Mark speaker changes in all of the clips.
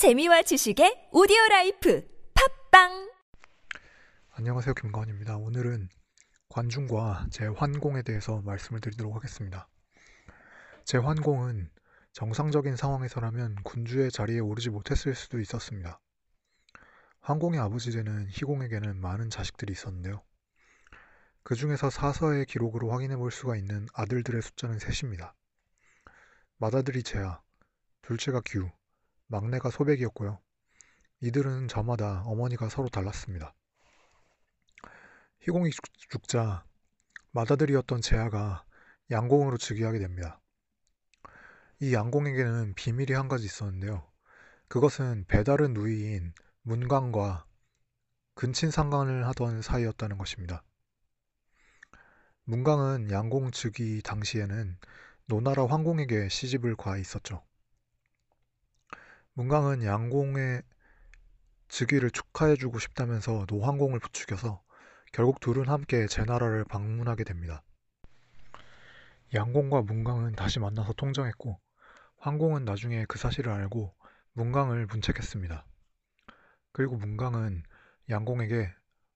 Speaker 1: 재미와 지식의 오디오 라이프 팟빵
Speaker 2: 안녕하세요. 김가원입니다. 오늘은 관중과 제환공에 대해서 말씀을 드리도록 하겠습니다. 제환공은 정상적인 상황에서라면 군주의 자리에 오르지 못했을 수도 있었습니다. 환공의 아버지 되는 희공에게는 많은 자식들이 있었는데요. 그 중에서 사서의 기록으로 확인해 볼 수가 있는 아들들의 숫자는 셋입니다. 맏아들이 재하, 둘째가 규, 막내가 소백이었고요. 이들은 저마다 어머니가 서로 달랐습니다. 희공이 죽자 맏아들이었던 재하가 양공으로 즉위하게 됩니다. 이 양공에게는 비밀이 한 가지 있었는데요. 그것은 배다른 누이인 문광과 근친상간을 하던 사이였다는 것입니다. 문광은 양공 즉위 당시에는 노나라 황공에게 시집을 가 있었죠. 문광은 양공의 즉위를 축하해주고 싶다면서 노황공을 부추겨서 결국 둘은 함께 제나라를 방문하게 됩니다. 양공과 문광은 다시 만나서 통정했고 황공은 나중에 그 사실을 알고 문광을 문책했습니다. 그리고 문광은 양공에게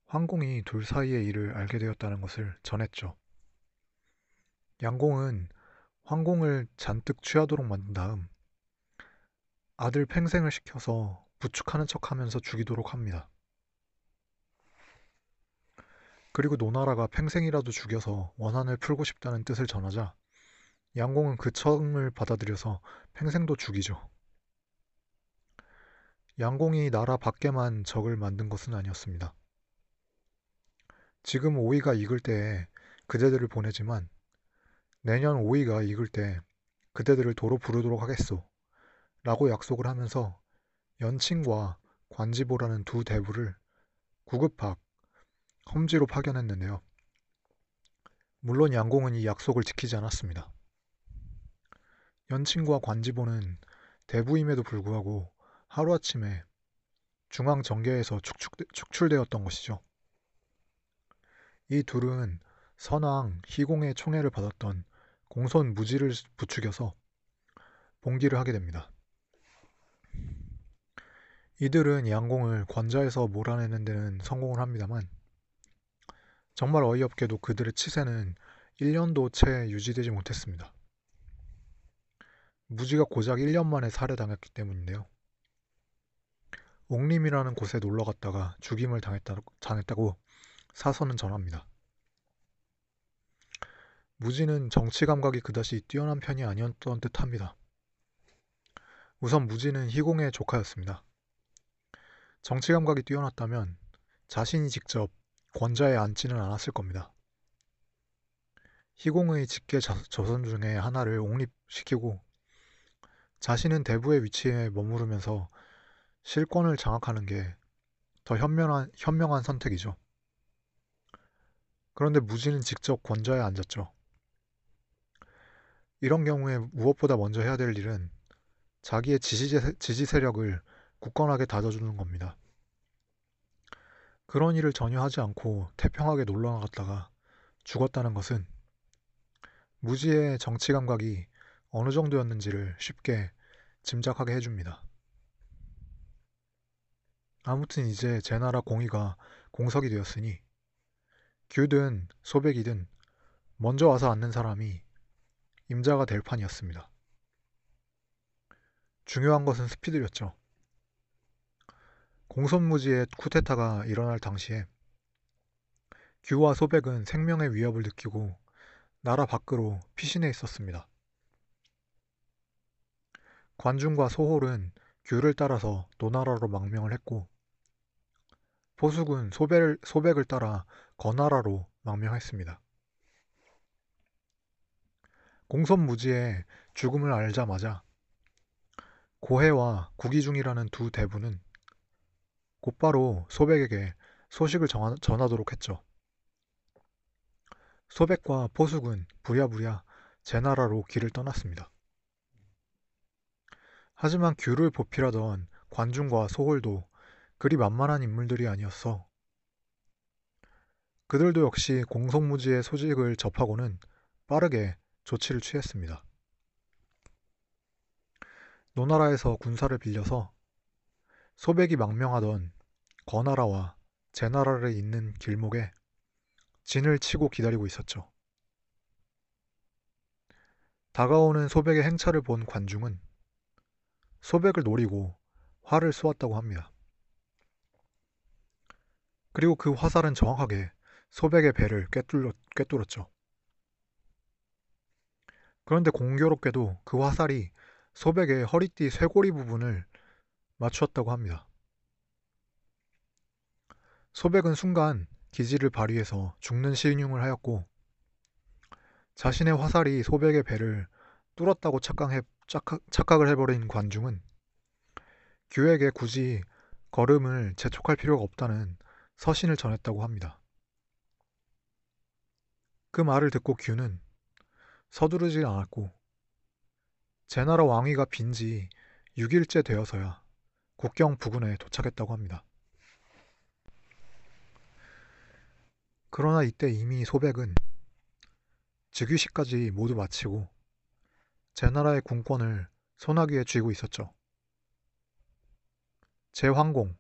Speaker 2: 황공이 둘 사이의 일을 알게 되었다는 것을 전했죠. 양공은 황공을 잔뜩 취하도록 만든 다음 아들 팽생을 시켜서 부축하는 척 하면서 죽이도록 합니다. 그리고 노나라가 팽생이라도 죽여서 원한을 풀고 싶다는 뜻을 전하자 양공은 그 청을 받아들여서 팽생도 죽이죠. 양공이 나라 밖에만 적을 만든 것은 아니었습니다. 지금 오이가 익을 때에 그대들을 보내지만 내년 오이가 익을 때 그대들을 도로 부르도록 하겠소. 라고 약속을 하면서 연친과 관지보라는 두 대부를 구급학, 험지로 파견했는데요. 물론 양공은 이 약속을 지키지 않았습니다. 연친과 관지보는 대부임에도 불구하고 하루아침에 중앙 정계에서 축출, 되었던 것이죠. 이 둘은 선왕 희공의 총애를 받았던 공손 무지를 부추겨서 봉기를 하게 됩니다. 이들은 양공을 관자에서 몰아내는 데는 성공을 합니다만 정말 어이없게도 그들의 치세는 1년도 채 유지되지 못했습니다. 무지가 고작 1년 만에 살해당했기 때문인데요. 옥림이라는 곳에 놀러 갔다가 죽임을 당했다, 당했다고 사서는 전합니다. 무지는 정치 감각이 그다지 뛰어난 편이 아니었던 듯 합니다. 우선 무지는 희공의 조카였습니다. 정치 감각이 뛰어났다면 자신이 직접 권좌에 앉지는 않았을 겁니다. 희공의 직계 저선 중에 하나를 옹립시키고 자신은 대부의 위치에 머무르면서 실권을 장악하는 게 더 현명한, 현명한 선택이죠. 그런데 무지는 직접 권좌에 앉았죠. 이런 경우에 무엇보다 먼저 해야 될 일은 자기의 지지, 지지 세력을 굳건하게 다져주는 겁니다. 그런 일을 전혀 하지 않고 태평하게 놀러 나갔다가 죽었다는 것은 무지의 정치 감각이 어느 정도였는지를 쉽게 짐작하게 해줍니다. 아무튼 이제 제 나라 공의가 공석이 되었으니 규든 소백이든 먼저 와서 앉는 사람이 임자가 될 판이었습니다. 중요한 것은 스피드였죠. 공손무지의 쿠데타가 일어날 당시에 규와 소백은 생명의 위협을 느끼고 나라 밖으로 피신해 있었습니다. 관중과 소홀은 규를 따라서 노나라로 망명을 했고 보숙은 소백을, 소백을 따라 거나라로 망명했습니다. 공손무지의 죽음을 알자마자 고해와 구기중이라는 두 대부는 곧바로 소백에게 소식을 전하, 전하도록 했죠. 소백과 포숙은 부랴부랴 제 나라로 길을 떠났습니다. 하지만 규를 보필하던 관중과 소홀도 그리 만만한 인물들이 아니었어. 그들도 역시 공성무지의 소식을 접하고는 빠르게 조치를 취했습니다. 노나라에서 군사를 빌려서 소백이 망명하던 거나라와 제나라를 잇는 길목에 진을 치고 기다리고 있었죠. 다가오는 소백의 행차를 본 관중은 소백을 노리고 활을 쏘았다고 합니다. 그리고 그 화살은 정확하게 소백의 배를 꿰뚫었, 꿰뚫었죠. 그런데 공교롭게도 그 화살이 소백의 허리띠 쇄골이 부분을 맞추었다고 합니다. 소백은 순간 기지를 발휘해서 죽는 신용을 하였고 자신의 화살이 소백의 배를 뚫었다고 착각해, 착각, 을 해버린 관중은 규에게 굳이 걸음을 재촉할 필요가 없다는 서신을 전했다고 합니다. 그 말을 듣고 규는 서두르지 않았고 제나라 왕위가 빈 지 6일째 되어서야 국경 부근에 도착했다고 합니다. 그러나 이때 이미 소백은 즉위식까지 모두 마치고 제 나라의 군권을 소나기에 쥐고 있었죠. 제황공,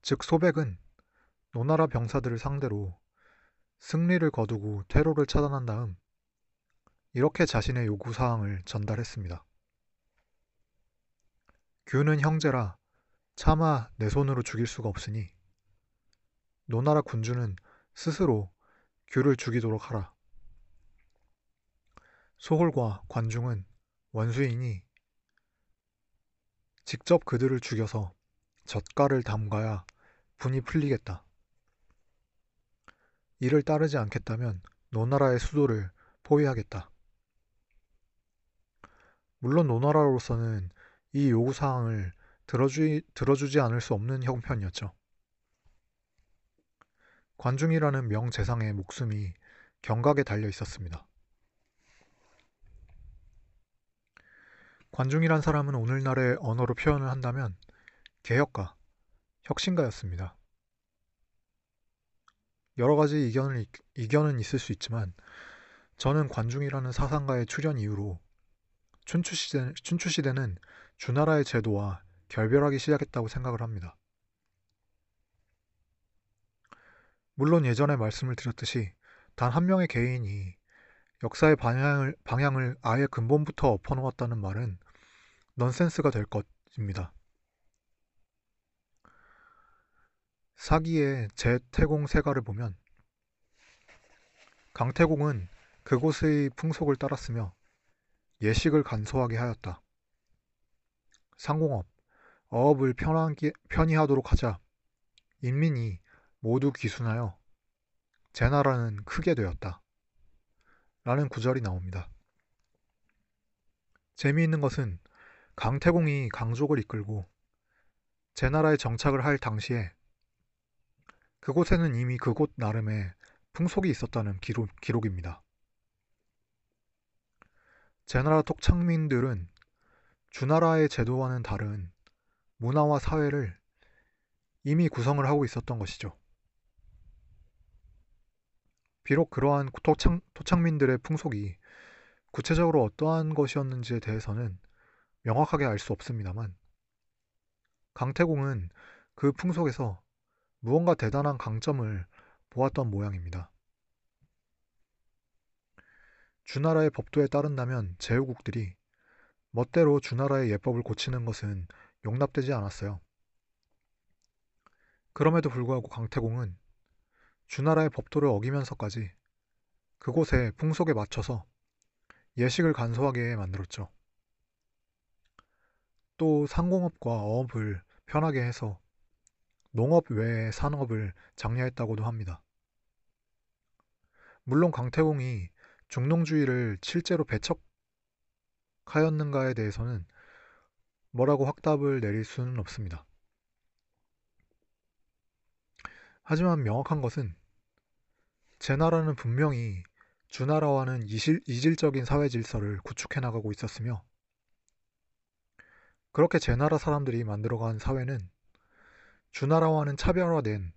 Speaker 2: 즉 소백은 노나라 병사들을 상대로 승리를 거두고 테러를 차단한 다음 이렇게 자신의 요구사항을 전달했습니다. 규는 형제라 차마 내 손으로 죽일 수가 없으니 노나라 군주는 스스로 규를 죽이도록 하라. 소홀과 관중은 원수이니 직접 그들을 죽여서 젓갈을 담가야 분이 풀리겠다. 이를 따르지 않겠다면 노나라의 수도를 포위하겠다. 물론 노나라로서는 이 요구사항을 들어주, 들어주지 않을 수 없는 형편이었죠. 관중이라는 명재상의 목숨이 경각에 달려 있었습니다. 관중이란 사람은 오늘날의 언어로 표현을 한다면 개혁가, 혁신가였습니다. 여러 가지 이견을, 이견은 있을 수 있지만 저는 관중이라는 사상가의 출현 이후로 춘추시대, 춘추시대는 주나라의 제도와 결별하기 시작했다고 생각을 합니다. 물론 예전에 말씀을 드렸듯이 단 한 명의 개인이 역사의 방향을, 방향을 아예 근본부터 엎어놓았다는 말은 넌센스가 될 것입니다. 사기의 제태공 세가를 보면 강태공은 그곳의 풍속을 따랐으며 예식을 간소하게 하였다. 상공업, 어업을 편하게, 편히 하도록 하자 인민이 모두 귀순하여 제 나라는 크게 되었다. 라는 구절이 나옵니다. 재미있는 것은 강태공이 강족을 이끌고 제 나라에 정착을 할 당시에 그곳에는 이미 그곳 나름의 풍속이 있었다는 기록, 기록입니다. 제 나라 톡창민들은 주나라의 제도와는 다른 문화와 사회를 이미 구성을 하고 있었던 것이죠. 비록 그러한 토창, 토창민들의 풍속이 구체적으로 어떠한 것이었는지에 대해서는 명확하게 알 수 없습니다만 강태공은 그 풍속에서 무언가 대단한 강점을 보았던 모양입니다. 주나라의 법도에 따른다면 제후국들이 멋대로 주나라의 예법을 고치는 것은 용납되지 않았어요. 그럼에도 불구하고 강태공은 주나라의 법도를 어기면서까지 그곳의 풍속에 맞춰서 예식을 간소하게 만들었죠. 또 상공업과 어업을 편하게 해서 농업 외의 산업을 장려했다고도 합니다. 물론 강태공이 중농주의를 실제로 배척하였는가에 대해서는 뭐라고 확답을 내릴 수는 없습니다. 하지만 명확한 것은 제 나라는 분명히 주나라와는 이실, 이질적인 사회 질서를 구축해 나가고 있었으며 그렇게 제 나라 사람들이 만들어간 사회는 주나라와는 차별화된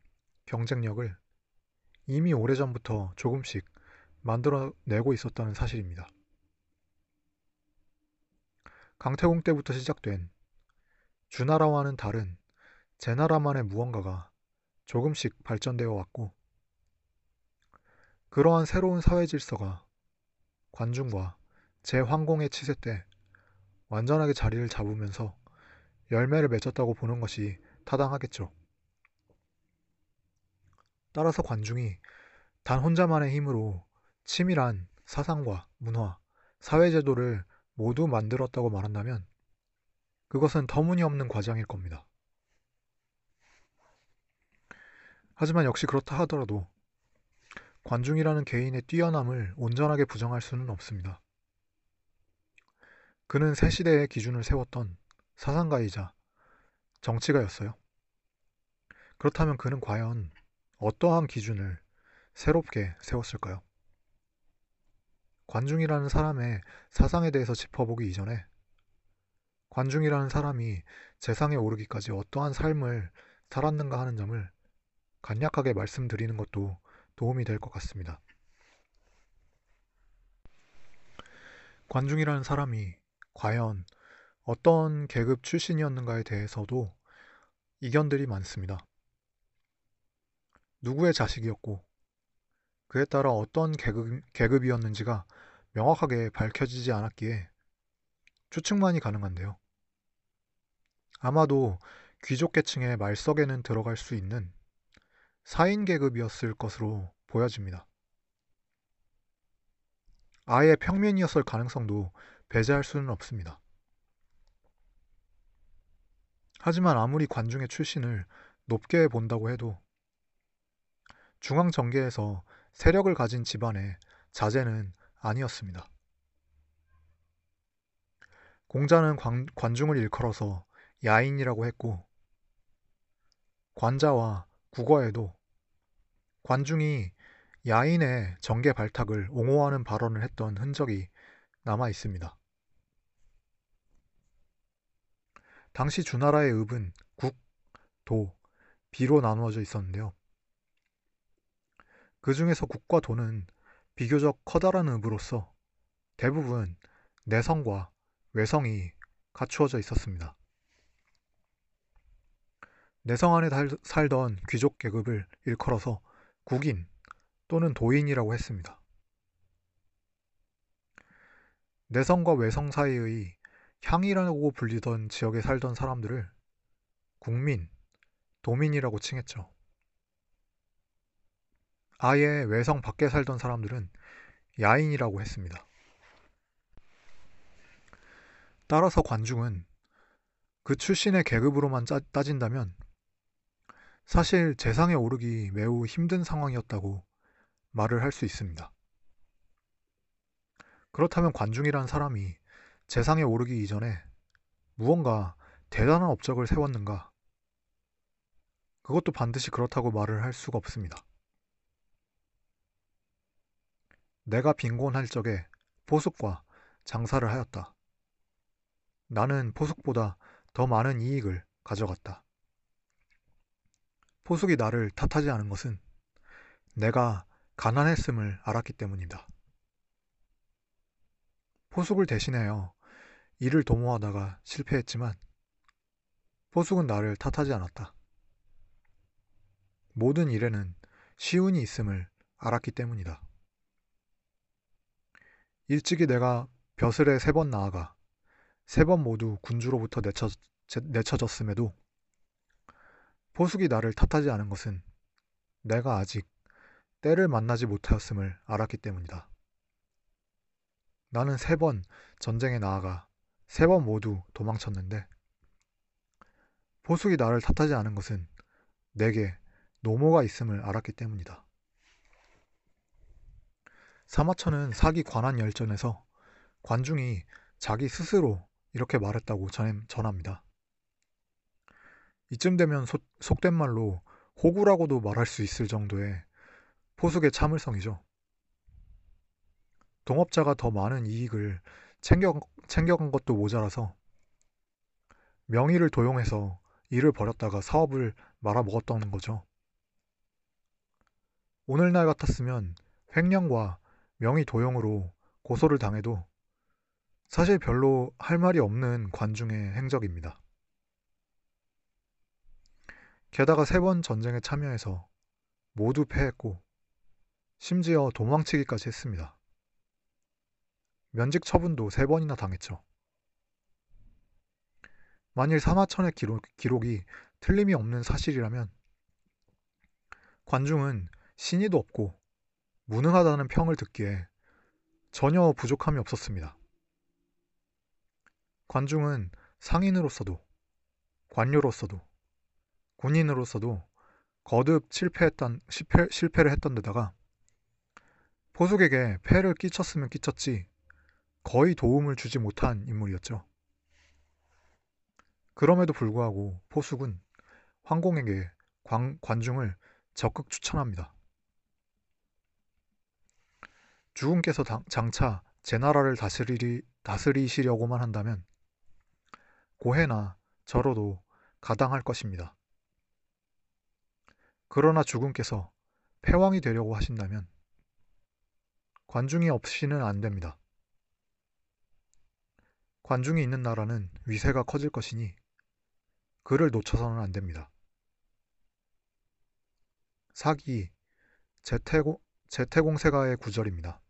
Speaker 2: 경쟁력을 이미 오래전부터 조금씩 만들어내고 있었다는 사실입니다. 강태공 때부터 시작된 주나라와는 다른 제 나라만의 무언가가 조금씩 발전되어 왔고, 그러한 새로운 사회 질서가 관중과 제 황공의 치세 때 완전하게 자리를 잡으면서 열매를 맺었다고 보는 것이 타당하겠죠. 따라서 관중이 단 혼자만의 힘으로 치밀한 사상과 문화, 사회제도를 모두 만들었다고 말한다면 그것은 터무니없는 과장일 겁니다. 하지만 역시 그렇다 하더라도 관중이라는 개인의 뛰어남을 온전하게 부정할 수는 없습니다. 그는 새 시대의 기준을 세웠던 사상가이자 정치가였어요. 그렇다면 그는 과연 어떠한 기준을 새롭게 세웠을까요? 관중이라는 사람의 사상에 대해서 짚어보기 이전에 관중이라는 사람이 재상에 오르기까지 어떠한 삶을 살았는가 하는 점을 간략하게 말씀드리는 것도 도움이 될 것 같습니다. 관중이라는 사람이 과연 어떤 계급 출신이었는가에 대해서도 이견들이 많습니다. 누구의 자식이었고 그에 따라 어떤 계급, 계급이었는지가 명확하게 밝혀지지 않았기에 추측만이 가능한데요. 아마도 귀족 계층의 말석에는 들어갈 수 있는 사인 계급이었을 것으로 보여집니다. 아예 평면이었을 가능성도 배제할 수는 없습니다. 하지만 아무리 관중의 출신을 높게 본다고 해도 중앙 정계에서 세력을 가진 집안의 자제는 아니었습니다. 공자는 관, 관중을 일컬어서 야인이라고 했고 관자와 국어에도 관중이 야인의 정계 발탁을 옹호하는 발언을 했던 흔적이 남아 있습니다. 당시 주나라의 읍은 국, 도, 비로 나누어져 있었는데요. 그 중에서 국과 도는 비교적 커다란 읍으로서 대부분 내성과 외성이 갖추어져 있었습니다. 내성 안에 살던 귀족 계급을 일컬어서 국인 또는 도인이라고 했습니다. 내성과 외성 사이의 향이라고 불리던 지역에 살던 사람들을 국민, 도민이라고 칭했죠. 아예 외성 밖에 살던 사람들은 야인이라고 했습니다. 따라서 관중은 그 출신의 계급으로만 따진다면 사실 재상에 오르기 매우 힘든 상황이었다고 말을 할 수 있습니다. 그렇다면 관중이란 사람이 재상에 오르기 이전에 무언가 대단한 업적을 세웠는가? 그것도 반드시 그렇다고 말을 할 수가 없습니다. 내가 빈곤할 적에 포숙과 장사를 하였다. 나는 포숙보다 더 많은 이익을 가져갔다. 포숙이 나를 탓하지 않은 것은 내가 가난했음을 알았기 때문이다. 포숙을 대신하여 일을 도모하다가 실패했지만 포숙은 나를 탓하지 않았다. 모든 일에는 시운이 있음을 알았기 때문이다. 일찍이 내가 벼슬에 세 번 나아가 세 번 모두 군주로부터 내쳐, 내쳐졌음에도 포숙이 나를 탓하지 않은 것은 내가 아직 때를 만나지 못하였음을 알았기 때문이다. 나는 세 번 전쟁에 나아가 세 번 모두 도망쳤는데 포숙이 나를 탓하지 않은 것은 내게 노모가 있음을 알았기 때문이다. 사마천은 사기 관한 열전에서 관중이 자기 스스로 이렇게 말했다고 전합니다. 이쯤 되면 소, 속된 말로 호구라고도 말할 수 있을 정도의 포숙의 참을성이죠. 동업자가 더 많은 이익을 챙겨, 챙겨간 것도 모자라서 명의를 도용해서 일을 벌였다가 사업을 말아먹었던 거죠. 오늘날 같았으면 횡령과 명의 도용으로 고소를 당해도 사실 별로 할 말이 없는 관중의 행적입니다. 게다가 세 번 전쟁에 참여해서 모두 패했고 심지어 도망치기까지 했습니다. 면직 처분도 세 번이나 당했죠. 만일 사마천의 기록, 기록이 틀림이 없는 사실이라면 관중은 신의도 없고 무능하다는 평을 듣기에 전혀 부족함이 없었습니다. 관중은 상인으로서도 관료로서도 군인으로서도 거듭 실패했던 실패, 실패를 했던 데다가 포숙에게 폐를 끼쳤으면 끼쳤지 거의 도움을 주지 못한 인물이었죠. 그럼에도 불구하고 포숙은 황공에게 관, 관중을 적극 추천합니다. 주군께서 장차 제 나라를 다스리, 다스리시려고만 한다면 고해나 저로도 가당할 것입니다. 그러나 주군께서 패왕이 되려고 하신다면 관중이 없이는 안 됩니다. 관중이 있는 나라는 위세가 커질 것이니 그를 놓쳐서는 안 됩니다. 사기 제태고, 제태공세가의 구절입니다.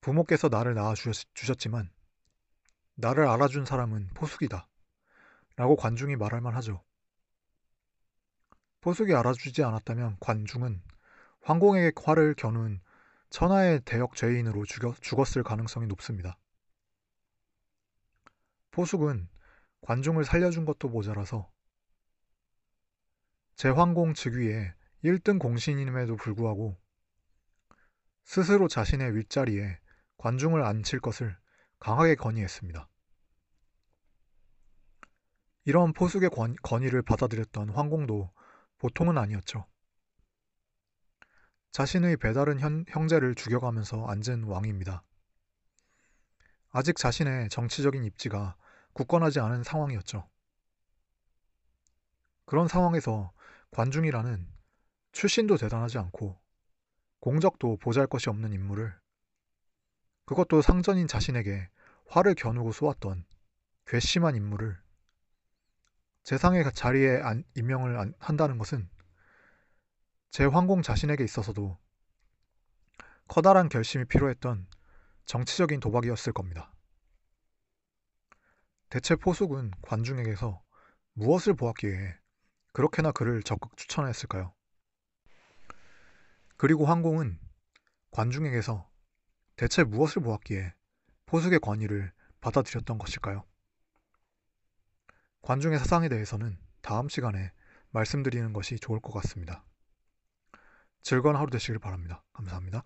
Speaker 2: 부모께서 나를 낳아주셨지만 나를 알아준 사람은 포숙이다. 라고 관중이 말할 만하죠. 포숙이 알아주지 않았다면 관중은 황공에게 화를 겨눈 천하의 대역 죄인으로 죽였, 죽었 을 가능성이 높습니다. 포숙은 관중을 살려준 것도 모자라서 제황공 즉위에 1등 공신임에도 불구하고 스스로 자신의 윗자리에 관중을 앉힐 것을 강하게 건의했습니다. 이런 포숙의 권, 건의를 받아들였던 황공도 보통은 아니었죠. 자신의 배다른 현, 형제를 죽여가면서 앉은 왕입니다. 아직 자신의 정치적인 입지가 굳건하지 않은 상황이었죠. 그런 상황에서 관중이라는 출신도 대단하지 않고 공적도 보잘 것이 없는 인물을 그것도 상전인 자신에게 화를 겨누고 쏘았던 괘씸한 인물을 재상의 자리에 임명을 한다는 것은 제 황공 자신에게 있어서도 커다란 결심이 필요했던 정치적인 도박이었을 겁니다. 대체 포숙은 관중에게서 무엇을 보았기에 그렇게나 그를 적극 추천했을까요? 그리고 황공은 관중에게서 대체 무엇을 보았기에 포숙의 권위를 받아들였던 것일까요? 관중의 사상에 대해서는 다음 시간에 말씀드리는 것이 좋을 것 같습니다. 즐거운 하루 되시길 바랍니다. 감사합니다.